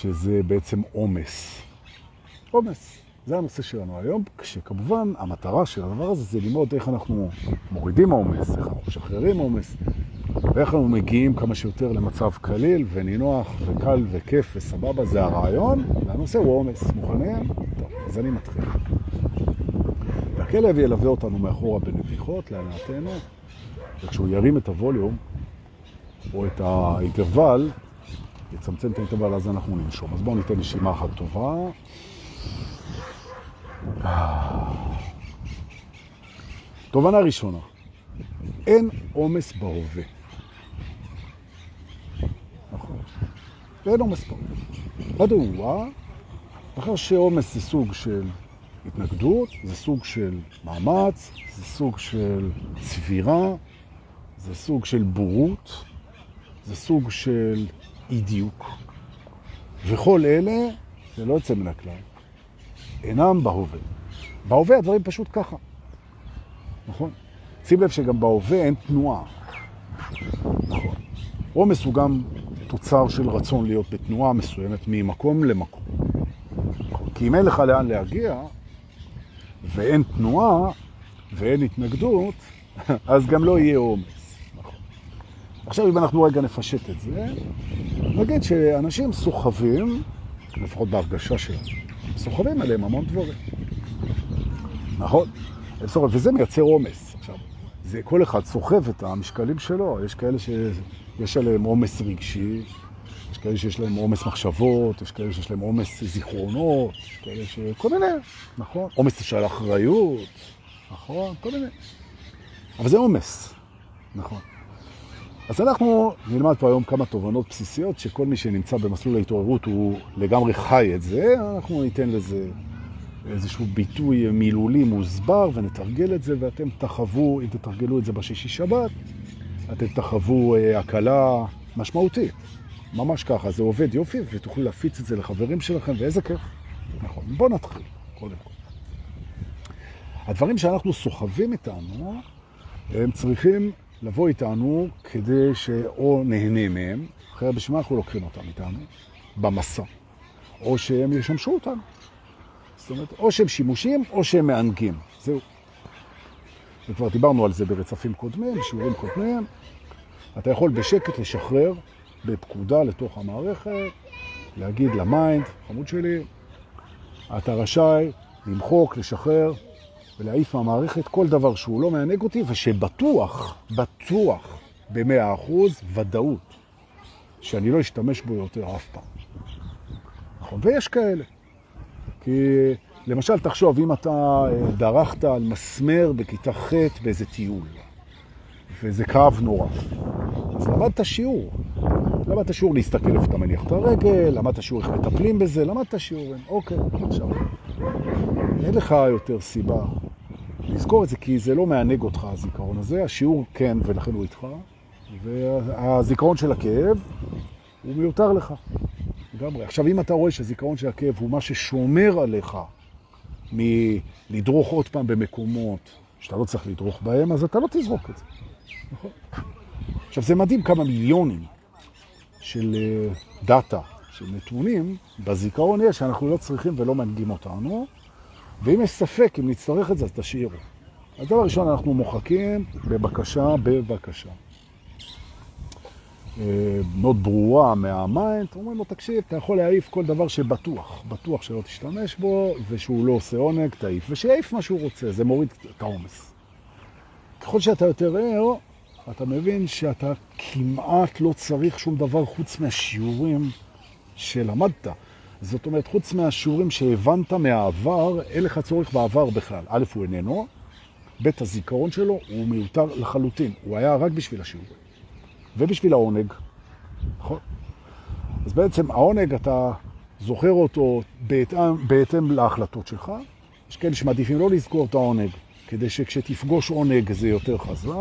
שזה בעצם עומס. עומס. זה הנושא שלנו היום, כשכמובן המטרה של הדבר הזה זה ללמוד איך אנחנו מורידים עומס, איך אנחנו משחררים עומס, ואיך אנחנו מגיעים כמה שיותר למצב קליל ונינוח וקל וכיף וסבבה, זה הרעיון, והנושא הוא עומס. מוכנים? טוב, אז אני מתחיל. והכלב ילווה אותנו מאחורה בנביחות, להנאתנו, וכשהוא ירים את הווליום, או את האינטרוול, יצמצם את האינטרוול, אז אנחנו ננשום. אז בואו ניתן נשימה אחת טובה. תובנה ראשונה, אין עומס בהווה. נכון. ואין עומס בהווה. מדוע? אחר שעומס זה סוג של התנגדות, זה סוג של מאמץ, זה סוג של צבירה, זה סוג של בורות, זה סוג של אי דיוק. וכל אלה, זה לא יוצא מן הכלל, אינם בהווה. בהווה הדברים פשוט ככה. נכון? שים לב שגם בהווה אין תנועה. נכון. עומס הוא גם תוצר של רצון להיות בתנועה מסוימת ממקום למקום. כי אם אין לך לאן להגיע, ואין תנועה, ואין התנגדות, אז גם לא יהיה עומס. עכשיו אם אנחנו רגע נפשט את זה, נגיד שאנשים סוחבים, לפחות בהרגשה שלנו, סוחבים עליהם המון דברים. נכון? וזה מייצר עומס. עכשיו, זה, כל אחד סוחב את המשקלים שלו. יש כאלה שיש עליהם עומס רגשי, יש כאלה שיש להם עומס מחשבות, יש כאלה שיש להם עומס זיכרונות, יש כאלה ש... כל מיני, נכון? עומס של אחריות, נכון? כל מיני. אבל זה עומס, נכון. אז אנחנו נלמד פה היום כמה תובנות בסיסיות שכל מי שנמצא במסלול ההתעוררות הוא לגמרי חי את זה, אנחנו ניתן לזה איזשהו ביטוי מילולי מוסבר ונתרגל את זה ואתם תחוו, אם תתרגלו את זה בשישי שבת, אתם תחוו הקלה משמעותית. ממש ככה, זה עובד יופי ותוכלו להפיץ את זה לחברים שלכם ואיזה כיף. נכון, בואו נתחיל, קודם כל. הדברים שאנחנו סוחבים איתנו, הם צריכים לבוא איתנו כדי שאו נהנה מהם, אחרי בשביל מה אנחנו לוקחים אותם איתנו? במסע. או שהם ישמשו אותנו. זאת אומרת, או שהם שימושים או שהם מענגים. זהו. וכבר דיברנו על זה ברצפים קודמים, בשיעורים קודמים. אתה יכול בשקט לשחרר בפקודה לתוך המערכת, להגיד ל mind, חמוד שלי, אתה רשאי למחוק, לשחרר ולהעיף מהמערכת כל דבר שהוא לא מענג אותי, ושבטוח, בטוח, במאה אחוז, ודאות, שאני לא אשתמש בו יותר אף פעם. נכון, ויש כאלה. כי למשל, תחשוב, אם אתה דרכת על מסמר בכיתה ח' באיזה טיול, וזה כאב נורא, אז למדת שיעור. למדת שיעור להסתכל איפה אתה מניח את הרגל, למדת שיעור איך מטפלים בזה, למדת שיעורים. אוקיי, עכשיו. אין לך יותר סיבה לזכור את זה, כי זה לא מענג אותך, הזיכרון הזה. השיעור כן, ולכן הוא איתך, והזיכרון של הכאב הוא מיותר לך. לגמרי. עכשיו, אם אתה רואה שהזיכרון של הכאב הוא מה ששומר עליך מלדרוך עוד פעם במקומות שאתה לא צריך לדרוך בהם, אז אתה לא תזרוק את זה. עכשיו, זה מדהים כמה מיליונים של דאטה, של נתונים, בזיכרון יש שאנחנו לא צריכים ולא מענגים אותנו, ואם יש ספק, אם נצטרך את זה, אז תשאירו. אז דבר ראשון, אנחנו מוחקים בבקשה, בבקשה. מאוד ברורה מה mind, אומרים לו, תקשיב, אתה יכול להעיף כל דבר שבטוח, בטוח שלא תשתמש בו, ושהוא לא עושה עונג, תעיף, ושיעיף מה שהוא רוצה, זה מוריד את העומס. ככל שאתה יותר ער, אתה מבין שאתה כמעט לא צריך שום דבר חוץ מהשיעורים שלמדת. זאת אומרת, חוץ מהשיעורים שהבנת מהעבר, אין לך צורך בעבר בכלל. א', הוא איננו, ב', הזיכרון שלו הוא מיותר לחלוטין. הוא היה רק בשביל השיעורים. ובשביל העונג, נכון? אז בעצם העונג, אתה זוכר אותו בהתאם, בהתאם להחלטות שלך. יש כאלה שמעדיפים לא לזכור את העונג, כדי שכשתפגוש עונג זה יותר חזק.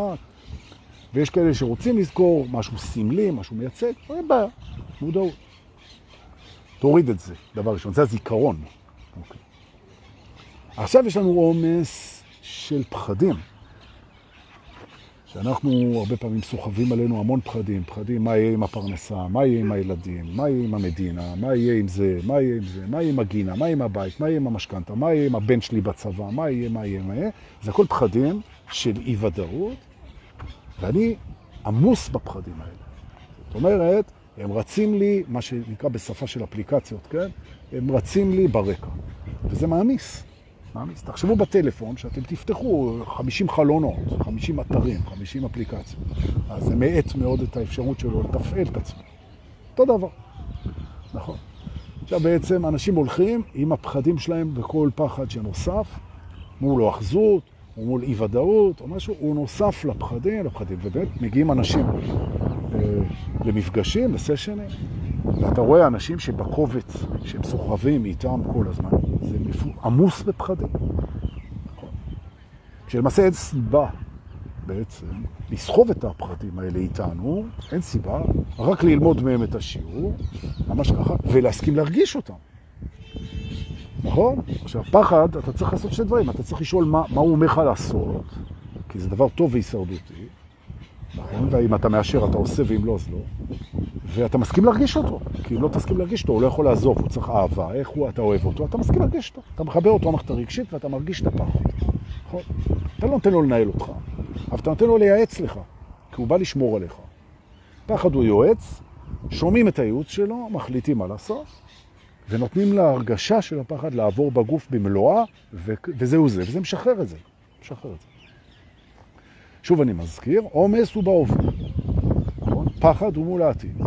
ויש כאלה שרוצים לזכור משהו סמלי, משהו מייצג, אין בעיה, מודעות. תוריד את זה, דבר ראשון, זה הזיכרון. אוקיי. עכשיו יש לנו עומס של פחדים. שאנחנו הרבה פעמים סוחבים עלינו המון פחדים, פחדים מה יהיה עם הפרנסה, מה יהיה עם הילדים, מה יהיה עם המדינה, מה יהיה עם זה, מה יהיה עם זה, מה יהיה עם הגינה, מה יהיה עם הבית, מה יהיה עם המשכנתה, מה יהיה עם הבן שלי בצבא, מה יהיה, מה יהיה, מה יהיה. זה הכל פחדים של אי ודאות, ואני עמוס בפחדים האלה. זאת אומרת, הם רצים לי, מה שנקרא בשפה של אפליקציות, כן? הם רצים לי ברקע, וזה מעמיס. מעמיס. תחשבו בטלפון שאתם תפתחו 50 חלונות, 50 אתרים, 50 אפליקציות. אז זה מאט מאוד את האפשרות שלו לתפעל את עצמו. אותו דבר. נכון. עכשיו בעצם אנשים הולכים עם הפחדים שלהם בכל פחד שנוסף, מול אחזות, או מול אי ודאות, או משהו, הוא נוסף לפחדים, לפחדים. ובאמת מגיעים אנשים למפגשים, לסשנים, ואתה רואה אנשים שבקובץ, שהם סוחבים איתם כל הזמן, זה עמוס בפחדים. כשלמעשה אין סיבה בעצם לסחוב את הפחדים האלה איתנו, אין סיבה, רק ללמוד מהם את השיעור, ממש ככה, ולהסכים להרגיש אותם. נכון? עכשיו, פחד, אתה צריך לעשות שני דברים. אתה צריך לשאול מה, מה הוא אומר לך לעשות, כי זה דבר טוב והישרדותי, נכון? ואם אתה מאשר, אתה עושה, ואם לא, אז לא. ואתה מסכים להרגיש אותו, כי אם לא תסכים להרגיש אותו, הוא לא יכול לעזוב, הוא צריך אהבה, איך הוא, אתה אוהב אותו, אתה מסכים להרגיש אותו. אתה מחבר אותו למערכת הרגשית ואתה מרגיש את הפחד. נכון? אתה לא נותן לו לנהל אותך, אבל אתה נותן לו לייעץ לך, כי הוא בא לשמור עליך. פחד הוא יועץ, שומעים את הייעוץ שלו, מחליטים מה לעשות, ונותנים להרגשה של הפחד לעבור בגוף במלואה, וזהו זה, וזה משחרר את זה. משחרר את זה. שוב אני מזכיר, עומס הוא בהווה. נכון? פחד הוא מול העתיד.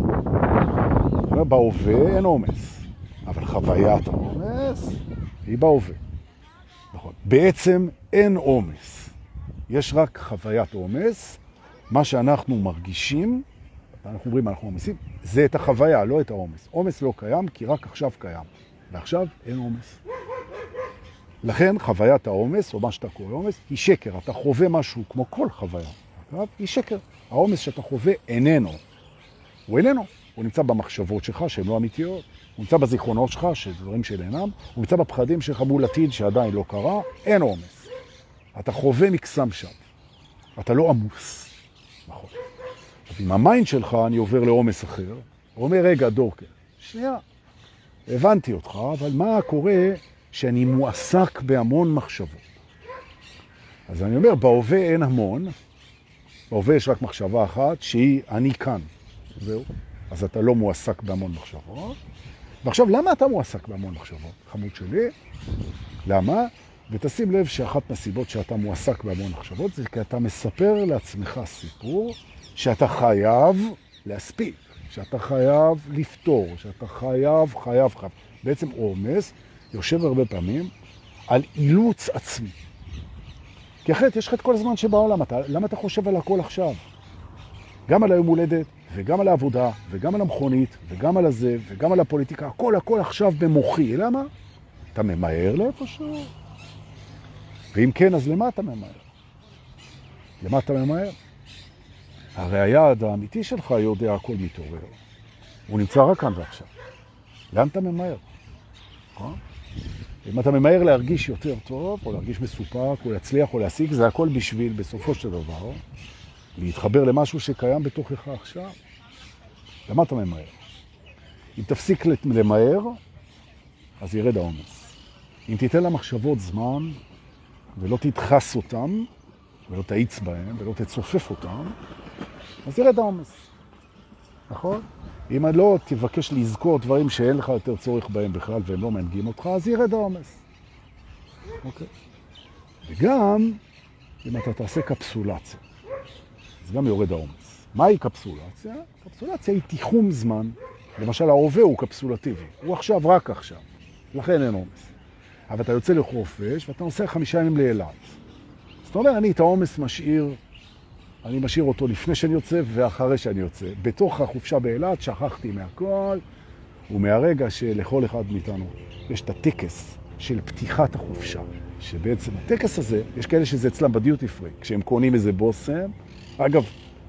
בהווה אין עומס, אבל חוויית העומס היא בהווה. נכון. בעצם אין עומס. יש רק חוויית עומס, מה שאנחנו מרגישים, אנחנו אומרים אנחנו עומסים, זה את החוויה, לא את העומס. עומס לא קיים כי רק עכשיו קיים, ועכשיו אין עומס. לכן חוויית העומס, או מה שאתה קורא עומס, היא שקר. אתה חווה משהו כמו כל חוויה, היא שקר. העומס שאתה חווה איננו. הוא איננו. הוא נמצא במחשבות שלך שהן לא אמיתיות, הוא נמצא בזיכרונות שלך, שדברים של אינם, הוא נמצא בפחדים שלך מול עתיד שעדיין לא קרה, אין עומס. אתה חווה מקסם שם. אתה לא עמוס. נכון. עם ה mind שלך אני עובר לעומס אחר, אומר, רגע, דורקר, שנייה, הבנתי אותך, אבל מה קורה שאני מועסק בהמון מחשבות? אז אני אומר, בהווה אין המון, בהווה יש רק מחשבה אחת, שהיא אני כאן. זהו. אז אתה לא מועסק בהמון מחשבות. ועכשיו, למה אתה מועסק בהמון מחשבות? חמוד שלי, למה? ותשים לב שאחת מהסיבות שאתה מועסק בהמון מחשבות זה כי אתה מספר לעצמך סיפור שאתה חייב להספיק, שאתה חייב לפתור, שאתה חייב, חייב, חייב. בעצם עומס יושב הרבה פעמים על אילוץ עצמי. כי אחרת יש לך את כל הזמן שבעולם, אתה, למה אתה חושב על הכל עכשיו? גם על היום הולדת, וגם על העבודה, וגם על המכונית, וגם על הזה, וגם על הפוליטיקה, הכל הכל עכשיו במוחי. למה? אתה ממהר לאיפשהו? ואם כן, אז למה אתה ממהר? למה אתה ממהר? הרי היעד האמיתי שלך יודע הכל מתעורר. הוא נמצא רק כאן ועכשיו. לאן אתה ממהר? נכון? אם אתה ממהר להרגיש יותר טוב, או להרגיש מסופק, או להצליח, או להשיג, זה הכל בשביל, בסופו של דבר, להתחבר למשהו שקיים בתוכך עכשיו. למה אתה ממהר? אם תפסיק למהר, אז ירד העומס. אם תיתן למחשבות זמן, ולא תדחס אותם, ולא תאיץ בהם, ולא תצופף אותם, אז ירד העומס. נכון? אם לא תבקש לזכור דברים שאין לך יותר צורך בהם בכלל והם לא מנהיגים אותך, אז ירד העומס. אוקיי? וגם, אם אתה תעשה קפסולציה, אז גם יורד העומס. מהי קפסולציה? קפסולציה היא תיחום זמן. למשל, ההווה הוא קפסולטיבי. הוא עכשיו, רק עכשיו. לכן אין עומס. אבל אתה יוצא לחופש ואתה נוסע חמישה ימים לאילת. זאת אומרת, אני את העומס משאיר אני משאיר אותו לפני שאני יוצא ואחרי שאני יוצא. בתוך החופשה באילת שכחתי מהכל, ומהרגע שלכל אחד מאיתנו יש את הטקס של פתיחת החופשה, שבעצם הטקס הזה, יש כאלה שזה אצלם בדיוטי פרי, כשהם קונים איזה בושם. אגב,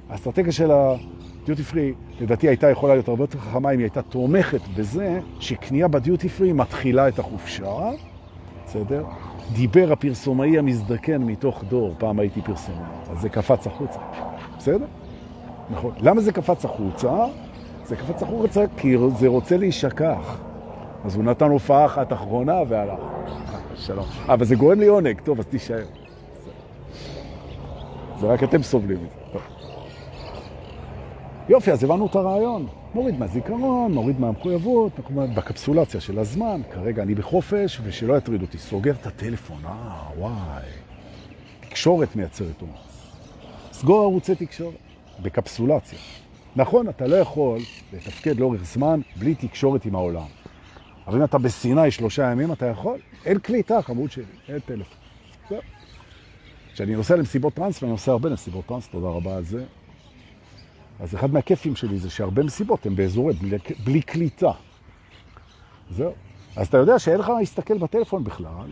האסטרטגיה של הדיוטי פרי, לדעתי הייתה יכולה להיות הרבה יותר חכמה אם היא הייתה תומכת בזה שקנייה בדיוטי פרי מתחילה את החופשה. בסדר? דיבר הפרסומאי המזדקן מתוך דור, פעם הייתי פרסומאי, אז זה קפץ החוצה, בסדר? נכון. למה זה קפץ החוצה? זה קפץ החוצה כי זה רוצה להישכח. אז הוא נתן הופעה אחת אחרונה והלך. שלום. אבל זה גורם לי עונג, טוב, אז תישאר. זה רק אתם סובלים מזה. יופי, אז הבנו את הרעיון. מוריד מהזיכרון, מוריד מהמחויבות, בקפסולציה של הזמן. כרגע אני בחופש, ושלא יטריד אותי. סוגר את הטלפון, אה, וואי. תקשורת מייצרת עומס. סגור ערוצי תקשורת, בקפסולציה. נכון, אתה לא יכול לתפקד לאורך זמן בלי תקשורת עם העולם. אבל אם אתה בסיני שלושה ימים, אתה יכול? אין קליטה, חמוד שלי, אין טלפון. כשאני נוסע למסיבות טרנס, ואני נוסע הרבה למסיבות טרנס, תודה רבה על זה, אז אחד מהכיפים שלי זה שהרבה מסיבות הן באזורי בלי, בלי קליטה. זהו. אז אתה יודע שאין לך להסתכל בטלפון בכלל,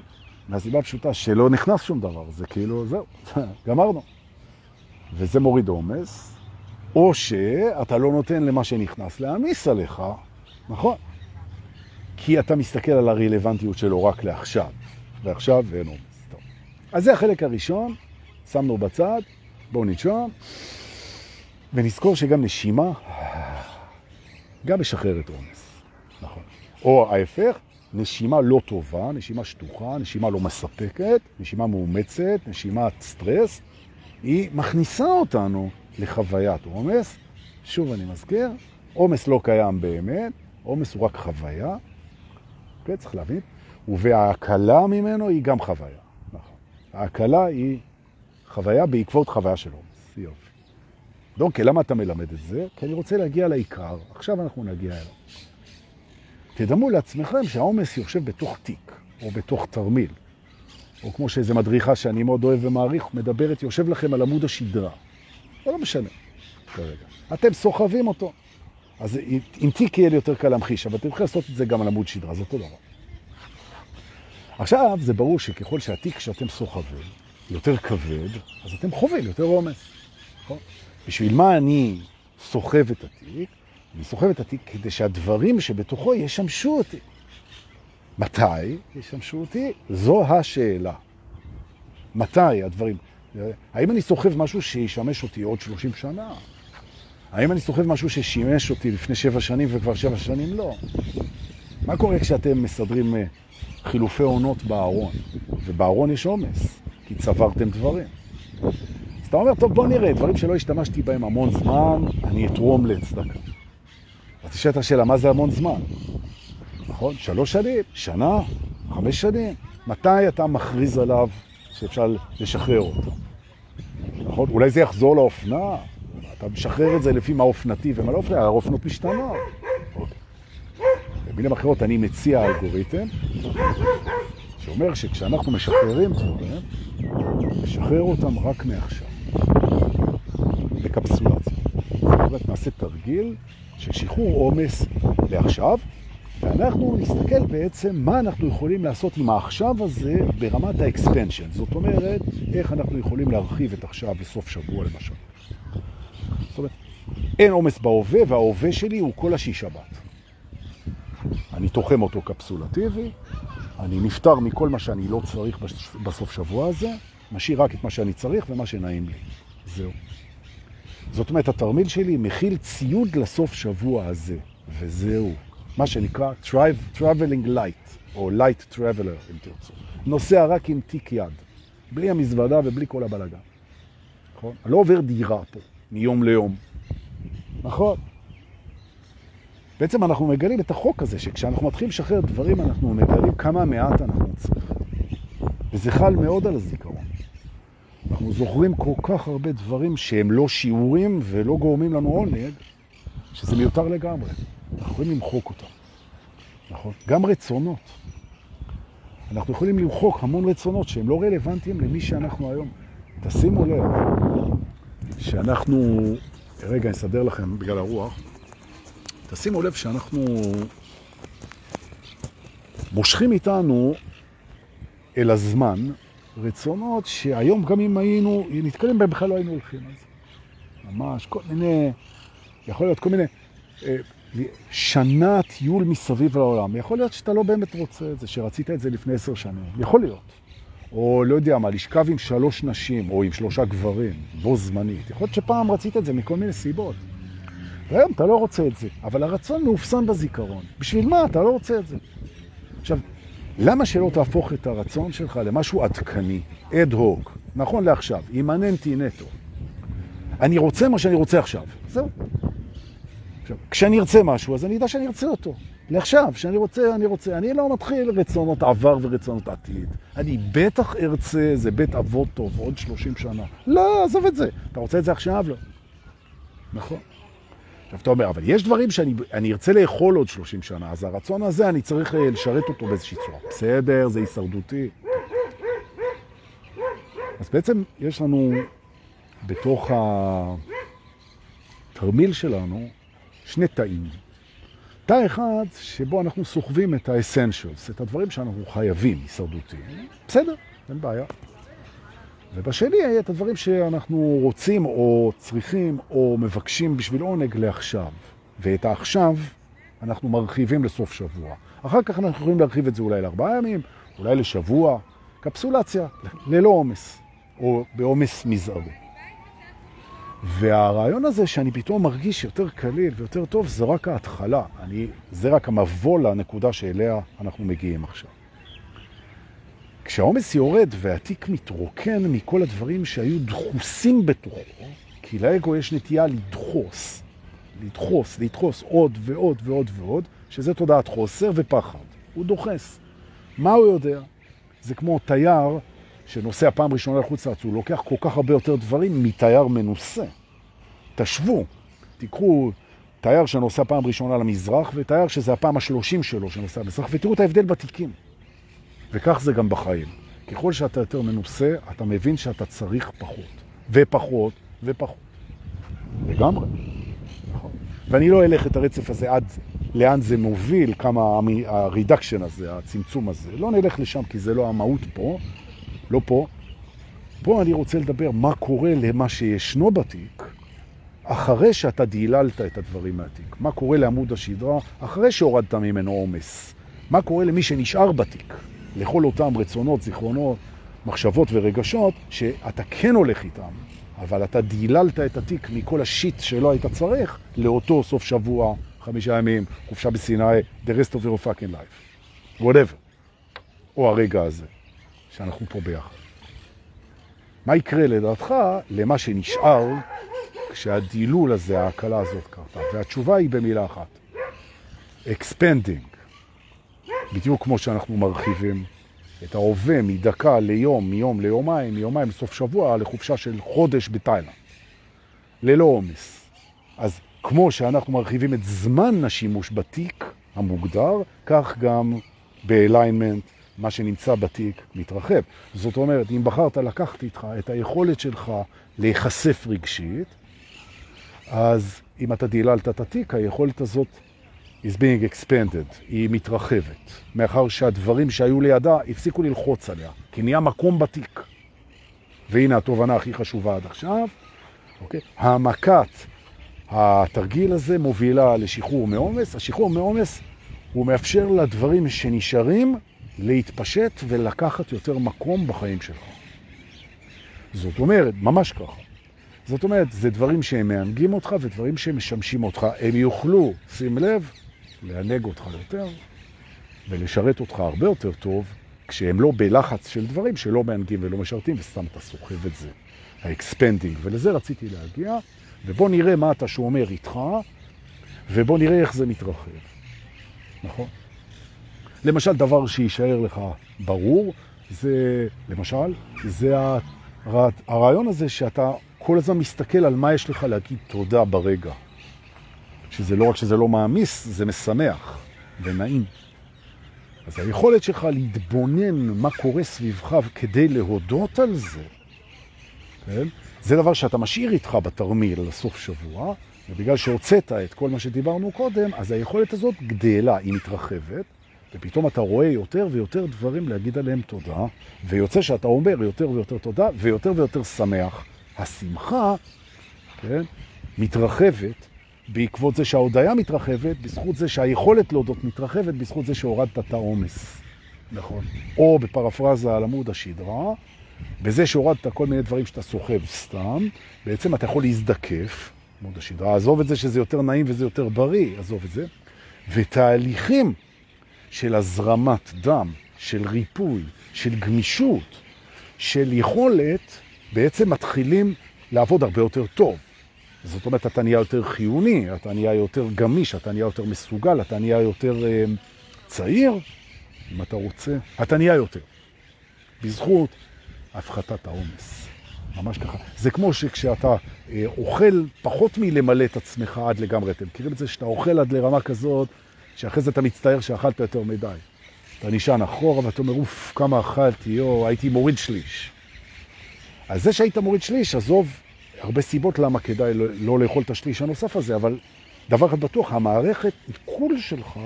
מהסיבה הפשוטה שלא נכנס שום דבר, זה כאילו, זהו, גמרנו. וזה מוריד עומס, או שאתה לא נותן למה שנכנס להעמיס עליך, נכון? כי אתה מסתכל על הרלוונטיות שלו רק לעכשיו, ועכשיו ואין עומס. טוב. אז זה החלק הראשון, שמנו בצד, בואו נשום, ונזכור שגם נשימה גם משחררת עומס, נכון. או ההפך, נשימה לא טובה, נשימה שטוחה, נשימה לא מספקת, נשימה מאומצת, נשימת סטרס, היא מכניסה אותנו לחוויית עומס. שוב אני מזכיר, עומס לא קיים באמת, עומס הוא רק חוויה, כן, צריך להבין, וההקלה ממנו היא גם חוויה. נכון. ההקלה היא חוויה בעקבות חוויה של עומס. יופי. דונקי, למה אתה מלמד את זה? כי אני רוצה להגיע לעיקר. עכשיו אנחנו נגיע אליו. תדמו לעצמכם שהעומס יושב בתוך תיק, או בתוך תרמיל, או כמו שאיזו מדריכה שאני מאוד אוהב ומעריך, מדברת, יושב לכם על עמוד השדרה. זה לא משנה כרגע. אתם סוחבים אותו. אז עם תיק יהיה לי יותר קל להמחיש, אבל אתם יכולים לעשות את זה גם על עמוד שדרה, זה אותו דבר. עכשיו, זה ברור שככל שהתיק שאתם סוחבים יותר כבד, אז אתם חווים יותר עומס. נכון? בשביל מה אני סוחב את התיק? אני סוחב את התיק כדי שהדברים שבתוכו ישמשו אותי. מתי ישמשו אותי? זו השאלה. מתי הדברים? האם אני סוחב משהו שישמש אותי עוד 30 שנה? האם אני סוחב משהו ששימש אותי לפני שבע שנים וכבר שבע שנים לא? מה קורה כשאתם מסדרים אה, חילופי עונות בארון? ובארון יש עומס, כי צברתם דברים. אתה אומר, טוב, בוא נראה, דברים שלא השתמשתי בהם המון זמן, אני אתרום לצדקה. אז תשאל את השאלה, מה זה המון זמן? נכון? שלוש שנים, שנה, חמש שנים. מתי אתה מכריז עליו שאפשר לשחרר אותו? נכון? אולי זה יחזור לאופנה, אתה משחרר את זה לפי מה אופנתי ומה לא אופנתי, האופנות משתנה. במילים אחרות, אני מציע אלגוריתם שאומר שכשאנחנו משחררים דברים, נשחרר אותם רק מעכשיו, בקפסולציה. זאת אומרת, נעשה תרגיל של שחרור עומס לעכשיו, ואנחנו נסתכל בעצם מה אנחנו יכולים לעשות עם העכשיו הזה ברמת האקספנשן. זאת אומרת, איך אנחנו יכולים להרחיב את עכשיו בסוף שבוע למשל. זאת אומרת, אין עומס בהווה, וההווה שלי הוא כל השישה בת. אני תוחם אותו קפסולטיבי, אני נפטר מכל מה שאני לא צריך בסוף שבוע הזה, משאיר רק את מה שאני צריך ומה שנעים לי. זהו. זאת אומרת, התרמיל שלי מכיל ציוד לסוף שבוע הזה, וזהו. מה שנקרא traveling light, או light traveler, אם תרצו. נוסע רק עם תיק יד, בלי המזוודה ובלי כל הבלגה. נכון? לא עובר דירה פה. מיום ליום. נכון. בעצם אנחנו מגלים את החוק הזה, שכשאנחנו מתחילים לשחרר דברים, אנחנו מגלים כמה מעט אנחנו צריכים. וזה חל מאוד על הזיכרון. אנחנו זוכרים כל כך הרבה דברים שהם לא שיעורים ולא גורמים לנו עונג, שזה מיותר לגמרי. אנחנו יכולים למחוק אותם. נכון? גם רצונות. אנחנו יכולים למחוק המון רצונות שהם לא רלוונטיים למי שאנחנו היום. תשימו לב, שאנחנו, רגע, אני אסדר לכם בגלל הרוח, תשימו לב שאנחנו מושכים איתנו אל הזמן רצונות שהיום גם אם היינו נתקלים בהם בכלל לא היינו הולכים זה. ממש כל מיני, יכול להיות כל מיני, אה, שנה טיול מסביב לעולם. יכול להיות שאתה לא באמת רוצה את זה, שרצית את זה לפני עשר שנים. יכול להיות. או לא יודע מה, לשכב עם שלוש נשים, או עם שלושה גברים, בו זמנית. יכול להיות שפעם רצית את זה מכל מיני סיבות. והיום אתה לא רוצה את זה, אבל הרצון מאופסן בזיכרון. בשביל מה אתה לא רוצה את זה? עכשיו, למה שלא תהפוך את הרצון שלך למשהו עדכני, אד הוק, נכון לעכשיו, אימננטי נטו? אני רוצה מה שאני רוצה עכשיו, זהו. עכשיו, כשאני ארצה משהו, אז אני יודע שאני ארצה אותו. לעכשיו, שאני רוצה, אני רוצה. אני לא מתחיל רצונות עבר ורצונות עתיד. אני בטח ארצה, זה בית אבות טוב, עוד 30 שנה. לא, עזוב את זה. אתה רוצה את זה עכשיו? לא. נכון. עכשיו אתה אומר, אבל יש דברים שאני ארצה לאכול עוד 30 שנה, אז הרצון הזה, אני צריך אה, לשרת אותו באיזושהי צורה. בסדר, זה הישרדותי. אז בעצם יש לנו בתוך התרמיל שלנו שני תאים. תא אחד שבו אנחנו סוחבים את האסנשיולס, את הדברים שאנחנו חייבים, הישרדותיים. בסדר, אין בעיה. ובשני את הדברים שאנחנו רוצים או צריכים או מבקשים בשביל עונג לעכשיו. ואת העכשיו אנחנו מרחיבים לסוף שבוע. אחר כך אנחנו יכולים להרחיב את זה אולי לארבעה ימים, אולי לשבוע. קפסולציה, ללא עומס, או בעומס מזערי. והרעיון הזה שאני פתאום מרגיש יותר קליל ויותר טוב, זה רק ההתחלה. אני, זה רק המבוא לנקודה שאליה אנחנו מגיעים עכשיו. כשהעומס יורד והתיק מתרוקן מכל הדברים שהיו דחוסים בתוכו, כי לאגו יש נטייה לדחוס, לדחוס, לדחוס עוד ועוד ועוד ועוד, שזה תודעת חוסר ופחד. הוא דוחס. מה הוא יודע? זה כמו תייר שנוסע פעם ראשונה לחוץ לארץ, הוא לוקח כל כך הרבה יותר דברים מתייר מנוסה. תשוו, תיקחו תייר שנוסע פעם ראשונה למזרח, ותייר שזה הפעם השלושים שלו שנוסע למזרח, ותראו את ההבדל בתיקים. וכך זה גם בחיים. ככל שאתה יותר מנוסה, אתה מבין שאתה צריך פחות, ופחות, ופחות. לגמרי. נכון. ואני לא אלך את הרצף הזה עד לאן זה מוביל, כמה הרידקשן הזה, הצמצום הזה. לא נלך לשם כי זה לא המהות פה, לא פה. פה אני רוצה לדבר מה קורה למה שישנו בתיק, אחרי שאתה דיללת את הדברים מהתיק. מה קורה לעמוד השדרה אחרי שהורדת ממנו עומס. מה קורה למי שנשאר בתיק. לכל אותם רצונות, זיכרונות, מחשבות ורגשות שאתה כן הולך איתם, אבל אתה דיללת את התיק מכל השיט שלא היית צריך לאותו סוף שבוע, חמישה ימים, חופשה בסיני, the rest of your fucking life. whatever. או הרגע הזה. שאנחנו פה ביחד. מה יקרה לדעתך למה שנשאר כשהדילול הזה, ההקלה הזאת קרתה? והתשובה היא במילה אחת. expanding. בדיוק כמו שאנחנו מרחיבים את ההווה מדקה ליום, מיום ליומיים, מיומיים לסוף שבוע, לחופשה של חודש בתאילנד. ללא עומס. אז כמו שאנחנו מרחיבים את זמן השימוש בתיק המוגדר, כך גם באליינמנט מה שנמצא בתיק מתרחב. זאת אומרת, אם בחרת לקחת איתך את היכולת שלך להיחשף רגשית, אז אם אתה דיללת את התיק, היכולת הזאת is being expanded, היא מתרחבת, מאחר שהדברים שהיו לידה הפסיקו ללחוץ עליה, כי נהיה מקום בתיק. והנה התובנה הכי חשובה עד עכשיו, אוקיי? העמקת התרגיל הזה מובילה לשחרור מעומס. השחרור מעומס הוא מאפשר לדברים שנשארים להתפשט ולקחת יותר מקום בחיים שלך. זאת אומרת, ממש ככה. זאת אומרת, זה דברים שהם מענגים אותך ודברים שהם משמשים אותך. הם יוכלו, שים לב, לענג אותך יותר ולשרת אותך הרבה יותר טוב, כשהם לא בלחץ של דברים שלא מענגים ולא משרתים, וסתם אתה סוחב את זה. ה expanding, ולזה רציתי להגיע, ובוא נראה מה אתה שומר איתך, ובוא נראה איך זה מתרחב. נכון? למשל, דבר שישאר לך ברור, זה, למשל, זה הרעיון הזה שאתה כל הזמן מסתכל על מה יש לך להגיד תודה ברגע. שזה לא רק שזה לא מעמיס, זה משמח ונעים. אז היכולת שלך להתבונן מה קורה סביבך כדי להודות על זה, כן? זה דבר שאתה משאיר איתך בתרמיל לסוף שבוע, ובגלל שהוצאת את כל מה שדיברנו קודם, אז היכולת הזאת גדלה, היא מתרחבת, ופתאום אתה רואה יותר ויותר דברים להגיד עליהם תודה, ויוצא שאתה אומר יותר ויותר תודה, ויותר ויותר שמח. השמחה, כן, מתרחבת בעקבות זה שההודעה מתרחבת, בזכות זה שהיכולת להודות מתרחבת, בזכות זה שהורדת את העומס. נכון. או בפרפרזה על עמוד השדרה, בזה שהורדת כל מיני דברים שאתה סוחב סתם, בעצם אתה יכול להזדקף, עמוד השדרה, עזוב את זה שזה יותר נעים וזה יותר בריא, עזוב את זה, ותהליכים של הזרמת דם, של ריפוי, של גמישות, של יכולת, בעצם מתחילים לעבוד הרבה יותר טוב. זאת אומרת, אתה נהיה יותר חיוני, אתה נהיה יותר גמיש, אתה נהיה יותר מסוגל, אתה נהיה יותר אה, צעיר, אם אתה רוצה, אתה נהיה יותר. בזכות הפחתת העומס. ממש ככה. זה כמו שכשאתה אה, אוכל פחות מלמלא את עצמך עד לגמרי, אתם מכירים את זה שאתה אוכל עד לרמה כזאת, שאחרי זה אתה מצטער שאכלת יותר מדי. אתה נשען אחורה ואתה אומר, אוף, כמה אכלתי, או הייתי מוריד שליש. אז זה שהיית מוריד שליש, עזוב, הרבה סיבות למה כדאי לא, לא לאכול את השליש הנוסף הזה, אבל דבר אחד בטוח, המערכת עיכול שלך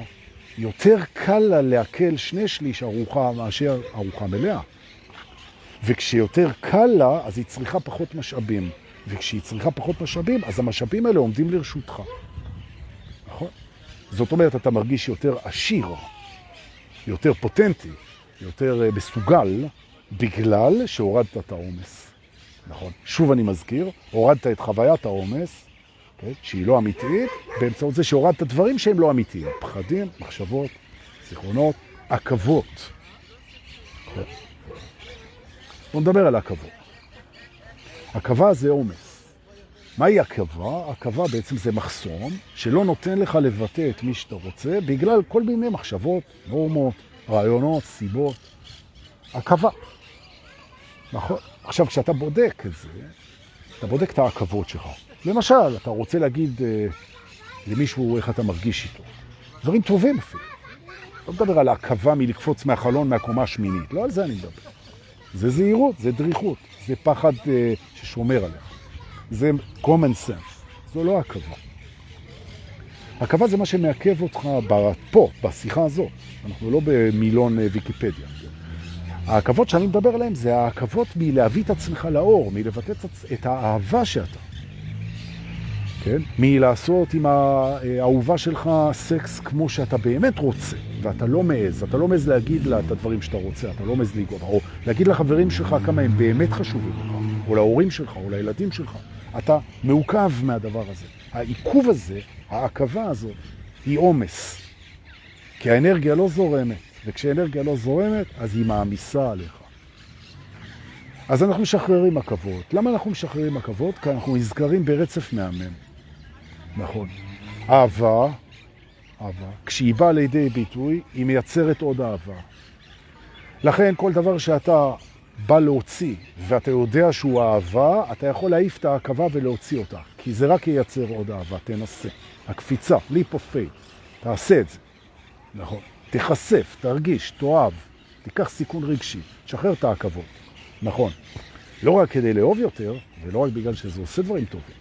יותר קל לה להקל שני שליש ארוחה מאשר ארוחה מלאה. וכשיותר קל לה, אז היא צריכה פחות משאבים. וכשהיא צריכה פחות משאבים, אז המשאבים האלה עומדים לרשותך. נכון? זאת אומרת, אתה מרגיש יותר עשיר, יותר פוטנטי, יותר אה, מסוגל, בגלל שהורדת את העומס. נכון? שוב אני מזכיר, הורדת את חוויית העומס, כן? שהיא לא אמיתית, באמצעות זה שהורדת דברים שהם לא אמיתיים. פחדים, מחשבות, זיכרונות, עכבות. כן? בואו נדבר על עכבות. עכבה זה עומס. מהי עכבה? עכבה בעצם זה מחסום שלא נותן לך לבטא את מי שאתה רוצה בגלל כל מיני מחשבות, נורמות, רעיונות, סיבות. עכבה. נכון. עכשיו, כשאתה בודק את זה, אתה בודק את העכבות שלך. למשל, אתה רוצה להגיד אה, למישהו איך אתה מרגיש איתו. דברים טובים אפילו. לא מדבר על עכבה מלקפוץ מהחלון מהקומה השמינית, לא על זה אני מדבר. זה זהירות, זה דריכות, זה פחד אה, ששומר עליך. זה common sense, זו לא עכבה. עכבה זה מה שמעכב אותך פה, בשיחה הזאת. אנחנו לא במילון אה, ויקיפדיה. העכבות שאני מדבר עליהן זה העכבות מלהביא את עצמך לאור, מלבטא את האהבה שאתה. כן? מלעשות עם האהובה שלך סקס כמו שאתה באמת רוצה, ואתה לא מעז, אתה לא מעז להגיד לה את הדברים שאתה רוצה, אתה לא מעז לגוע, או להגיד לחברים שלך כמה הם באמת חשובים לך, או להורים שלך, או לילדים שלך. אתה מעוכב מהדבר הזה. העיכוב הזה, העכבה הזאת, היא עומס. כי האנרגיה לא זורמת, וכשאנרגיה לא זורמת, אז היא מעמיסה עליך. אז אנחנו משחררים עכבות. למה אנחנו משחררים עכבות? כי אנחנו נזכרים ברצף מהמם. נכון. אהבה, אהבה, כשהיא באה לידי ביטוי, היא מייצרת עוד אהבה. לכן כל דבר שאתה בא להוציא, ואתה יודע שהוא אהבה, אתה יכול להעיף את העכבה ולהוציא אותה. כי זה רק ייצר עוד אהבה, תנסה. הקפיצה, leap of faith, תעשה את זה. נכון. תחשף, תרגיש, תאהב, תיקח סיכון רגשי, תשחרר את העכבות. נכון. לא רק כדי לאהוב יותר, ולא רק בגלל שזה עושה דברים טובים,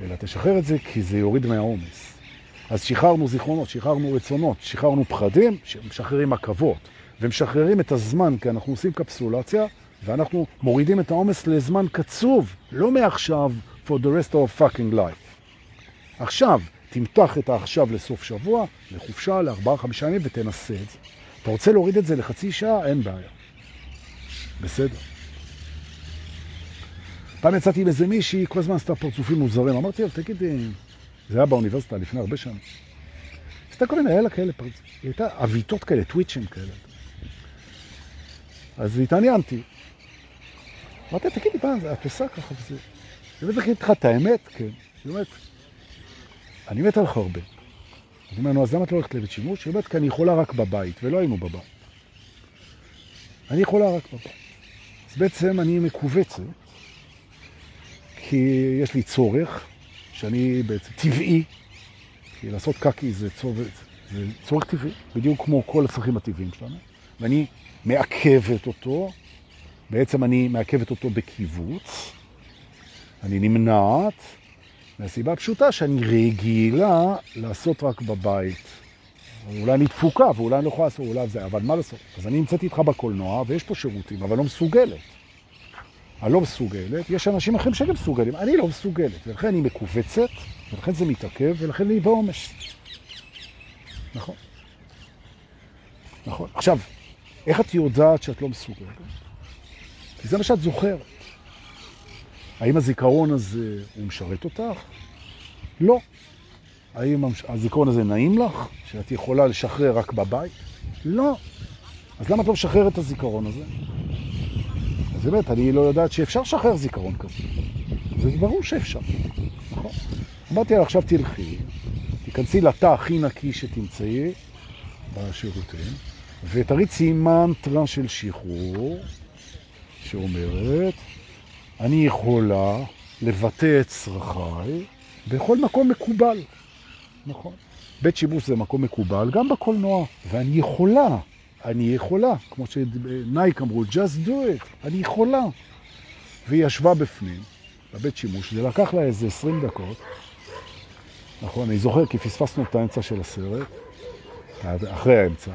אלא תשחרר את זה כי זה יוריד מהעומס. אז שחררנו זיכרונות, שחררנו רצונות, שחררנו פחדים, משחררים עכבות, ומשחררים את הזמן, כי אנחנו עושים קפסולציה, ואנחנו מורידים את העומס לזמן קצוב, לא מעכשיו, for the rest of fucking life. עכשיו, תמתח את העכשיו לסוף שבוע, לחופשה, לארבעה, חמישה ימים, ותנסה את זה. אתה רוצה להוריד את זה לחצי שעה? אין בעיה. בסדר. פעם יצאתי עם איזה מישהי, כל הזמן עשתה פרצופים מוזרים. אמרתי לו, תגיד, אה, זה היה באוניברסיטה לפני הרבה שנים. עשתה כל מיני, היה לה כאלה פרצופים. היא הייתה אביתות כאלה, טוויצ'ים כאלה. אז התעניינתי. אמרתי, תגידי, פעם, את עושה ככה וזה. באמת להגיד לך את האמת, כן. היא אומרת, אני מת עליך הרבה. אז אומר, נו, אז למה את לא הולכת לבית שימוש? היא אומרת, כי אני יכולה רק בבית, ולא היינו בבית. אני יכולה רק בבית. אז בעצם אני מקובצת, כי יש לי צורך, שאני בעצם טבעי, כי לעשות קקי זה צורך, זה צורך טבעי, בדיוק כמו כל הצרכים הטבעיים שלנו, ואני מעכבת אותו, בעצם אני מעכבת אותו בקיבוץ, אני נמנעת, מהסיבה הפשוטה שאני רגילה לעשות רק בבית. אולי אני דפוקה, ואולי אני לא יכולה לעשות, אולי זה, אבל מה לעשות? אז אני נמצאת איתך בקולנוע, ויש פה שירותים, אבל לא מסוגלת. הלא מסוגלת, יש אנשים אחרים שגם מסוגלים, אני לא מסוגלת, ולכן היא מקובצת, ולכן זה מתעכב, ולכן אני בעומס. נכון. נכון. עכשיו, איך את יודעת שאת לא מסוגלת? כי זה מה שאת זוכרת. האם הזיכרון הזה, הוא משרת אותך? לא. האם הזיכרון הזה נעים לך? שאת יכולה לשחרר רק בבית? לא. אז למה את לא משחררת את הזיכרון הזה? אז באמת, אני לא יודעת שאפשר לשחרר זיכרון כזה. זה ברור שאפשר, נכון? אמרתי לה, עכשיו תלכי, תיכנסי לתא הכי נקי שתמצאי בשירותים, ותריצי מנטרה של שחרור, שאומרת, אני יכולה לבטא את צרכיי בכל מקום מקובל. נכון. בית שימוש זה מקום מקובל, גם בקולנוע, ואני יכולה, אני יכולה, כמו שנייק אמרו, just do it, אני יכולה. והיא ישבה בפנים, בבית שימוש, זה לקח לה איזה 20 דקות, נכון, אני זוכר כי פספסנו את האמצע של הסרט, אחרי האמצע.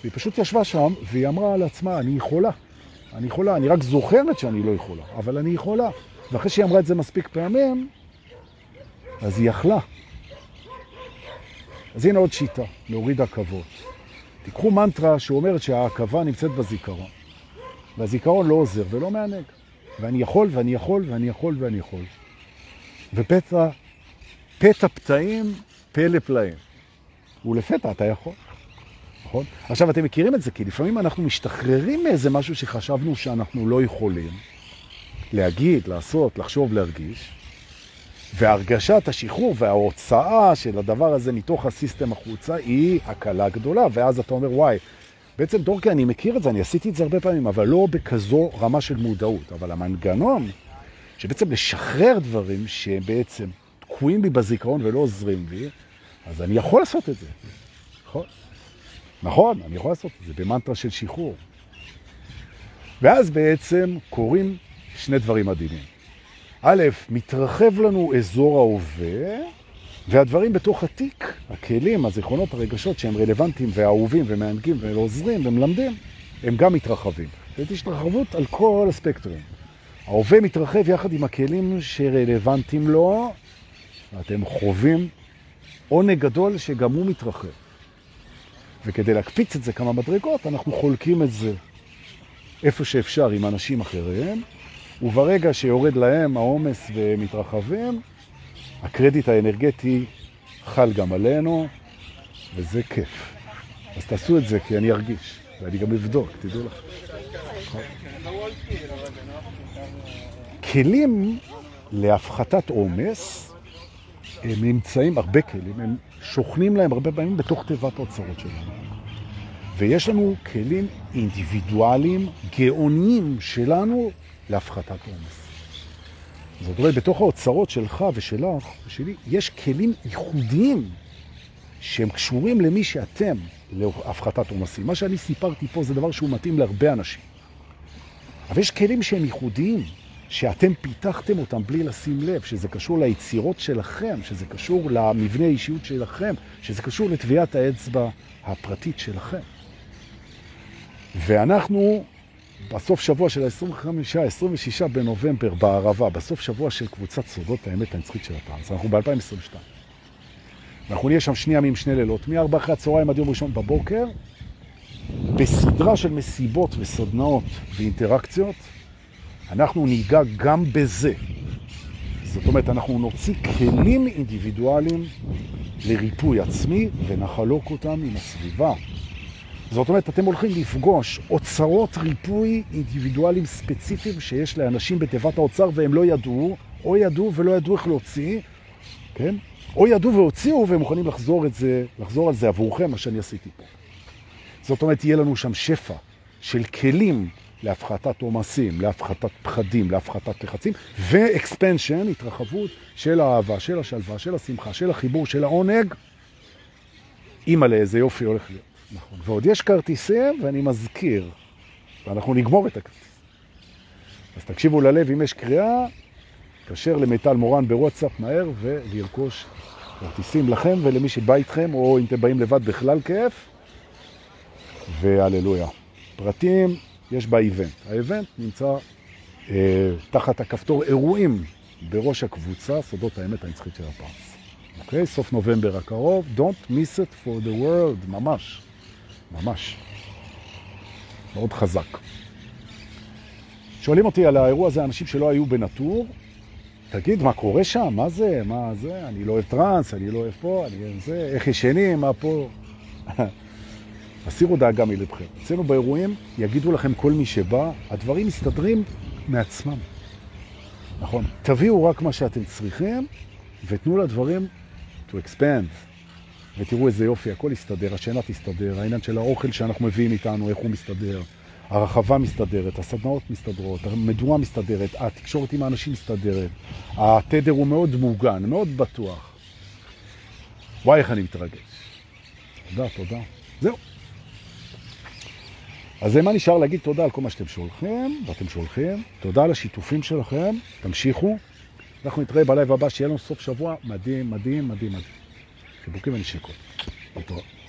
והיא פשוט ישבה שם, והיא אמרה על עצמה, אני יכולה. אני יכולה, אני רק זוכרת שאני לא יכולה, אבל אני יכולה. ואחרי שהיא אמרה את זה מספיק פעמים, אז היא יכלה. אז הנה עוד שיטה, להוריד עכבות. תיקחו מנטרה שאומרת שהעכבה נמצאת בזיכרון, והזיכרון לא עוזר ולא מענג. ואני יכול, ואני יכול, ואני יכול, ואני יכול. ופתע, פתע פתאים, פלא פלאים. ולפתע אתה יכול. נכון? עכשיו, אתם מכירים את זה, כי לפעמים אנחנו משתחררים מאיזה משהו שחשבנו שאנחנו לא יכולים להגיד, לעשות, לחשוב, להרגיש, והרגשת השחרור וההוצאה של הדבר הזה מתוך הסיסטם החוצה היא הקלה גדולה, ואז אתה אומר, וואי, בעצם דורקי, אני מכיר את זה, אני עשיתי את זה הרבה פעמים, אבל לא בכזו רמה של מודעות. אבל המנגנון, שבעצם לשחרר דברים שבעצם תקועים בי בזיכרון ולא עוזרים לי, אז אני יכול לעשות את זה. נכון? נכון, אני יכול לעשות את זה במנטרה של שחרור. ואז בעצם קורים שני דברים מדהימים. א', מתרחב לנו אזור ההווה, והדברים בתוך התיק, הכלים, הזיכרונות, הרגשות שהם רלוונטיים ואהובים ומענגים ועוזרים ומלמדים, הם גם מתרחבים. זאת התרחבות על כל הספקטרים. ההווה מתרחב יחד עם הכלים שרלוונטיים לו, ואתם חווים עונג גדול שגם הוא מתרחב. וכדי להקפיץ את זה כמה מדרגות, אנחנו חולקים את זה איפה שאפשר עם אנשים אחרים, וברגע שיורד להם העומס ומתרחבים, הקרדיט האנרגטי חל גם עלינו, וזה כיף. אז תעשו את זה, כי אני ארגיש, ואני גם אבדוק, תדעו לך. כלים להפחתת עומס, הם נמצאים, הרבה כלים, הם שוכנים להם הרבה פעמים בתוך תיבת האוצרות שלנו. ויש לנו כלים אינדיבידואליים, גאונים שלנו, להפחתת עומס. זאת אומרת, בתוך האוצרות שלך ושלך ושלי, יש כלים ייחודיים שהם קשורים למי שאתם, להפחתת עומסים. מה שאני סיפרתי פה זה דבר שהוא מתאים להרבה אנשים. אבל יש כלים שהם ייחודיים, שאתם פיתחתם אותם בלי לשים לב, שזה קשור ליצירות שלכם, שזה קשור למבנה האישיות שלכם, שזה קשור לטביעת האצבע הפרטית שלכם. ואנחנו בסוף שבוע של ה-25-26 בנובמבר בערבה, בסוף שבוע של קבוצת סודות האמת הנצחית של הטרנס, אנחנו ב-2022. אנחנו נהיה שם שני ימים, שני לילות, מ-4 אחרי הצהריים עד יום ראשון בבוקר, בסדרה של מסיבות וסדנאות ואינטראקציות, אנחנו ניגע גם בזה. זאת אומרת, אנחנו נוציא כלים אינדיבידואליים לריפוי עצמי ונחלוק אותם עם הסביבה. זאת אומרת, אתם הולכים לפגוש אוצרות ריפוי אינדיבידואליים ספציפיים שיש לאנשים בתיבת האוצר והם לא ידעו, או ידעו ולא ידעו איך להוציא, כן? או ידעו והוציאו והם מוכנים לחזור, את זה, לחזור על זה עבורכם, מה שאני עשיתי פה. זאת אומרת, יהיה לנו שם שפע של כלים להפחתת עומסים, להפחתת פחדים, להפחתת לחצים, ואקספנשן, התרחבות של האהבה, של השלווה, של השמחה, של החיבור, של העונג. אימא לאיזה יופי הולך להיות. נכון. ועוד יש כרטיסים, ואני מזכיר, ואנחנו נגמור את הכרטיס. אז תקשיבו ללב, אם יש קריאה, תקשר למיטל מורן בוואטסאפ מהר ולרכוש כרטיסים לכם ולמי שבא איתכם, או אם אתם באים לבד בכלל כיף, והללויה. פרטים יש באיבנט. האיבנט נמצא אה, תחת הכפתור אירועים בראש הקבוצה, סודות האמת הנצחית של הפרס. אוקיי? סוף נובמבר הקרוב, Don't miss it for the world, ממש. ממש. מאוד חזק. שואלים אותי על האירוע הזה אנשים שלא היו בנטור, תגיד, מה קורה שם? מה זה? מה זה? אני לא אוהב טרנס, אני לא אוהב פה, אני אוהב זה, איך ישנים, מה פה? הסירו דאגה מלבכם. אצלנו באירועים יגידו לכם כל מי שבא, הדברים מסתדרים מעצמם. נכון. תביאו רק מה שאתם צריכים, ותנו לדברים to expand. ותראו איזה יופי, הכל יסתדר, השינה תסתדר, העניין של האוכל שאנחנו מביאים איתנו, איך הוא מסתדר, הרחבה מסתדרת, הסדנאות מסתדרות, המדורה מסתדרת, התקשורת עם האנשים מסתדרת, התדר הוא מאוד מוגן, מאוד בטוח. וואי, איך אני מתרגש. תודה, תודה. זהו. אז מה נשאר להגיד תודה על כל מה שאתם שולחים, ואתם שולחים. תודה על השיתופים שלכם, תמשיכו. אנחנו נתראה בלייב הבא, שיהיה לנו סוף שבוע מדהים, מדהים, מדהים, מדהים. חיבוקים ונשיקות. להתראות.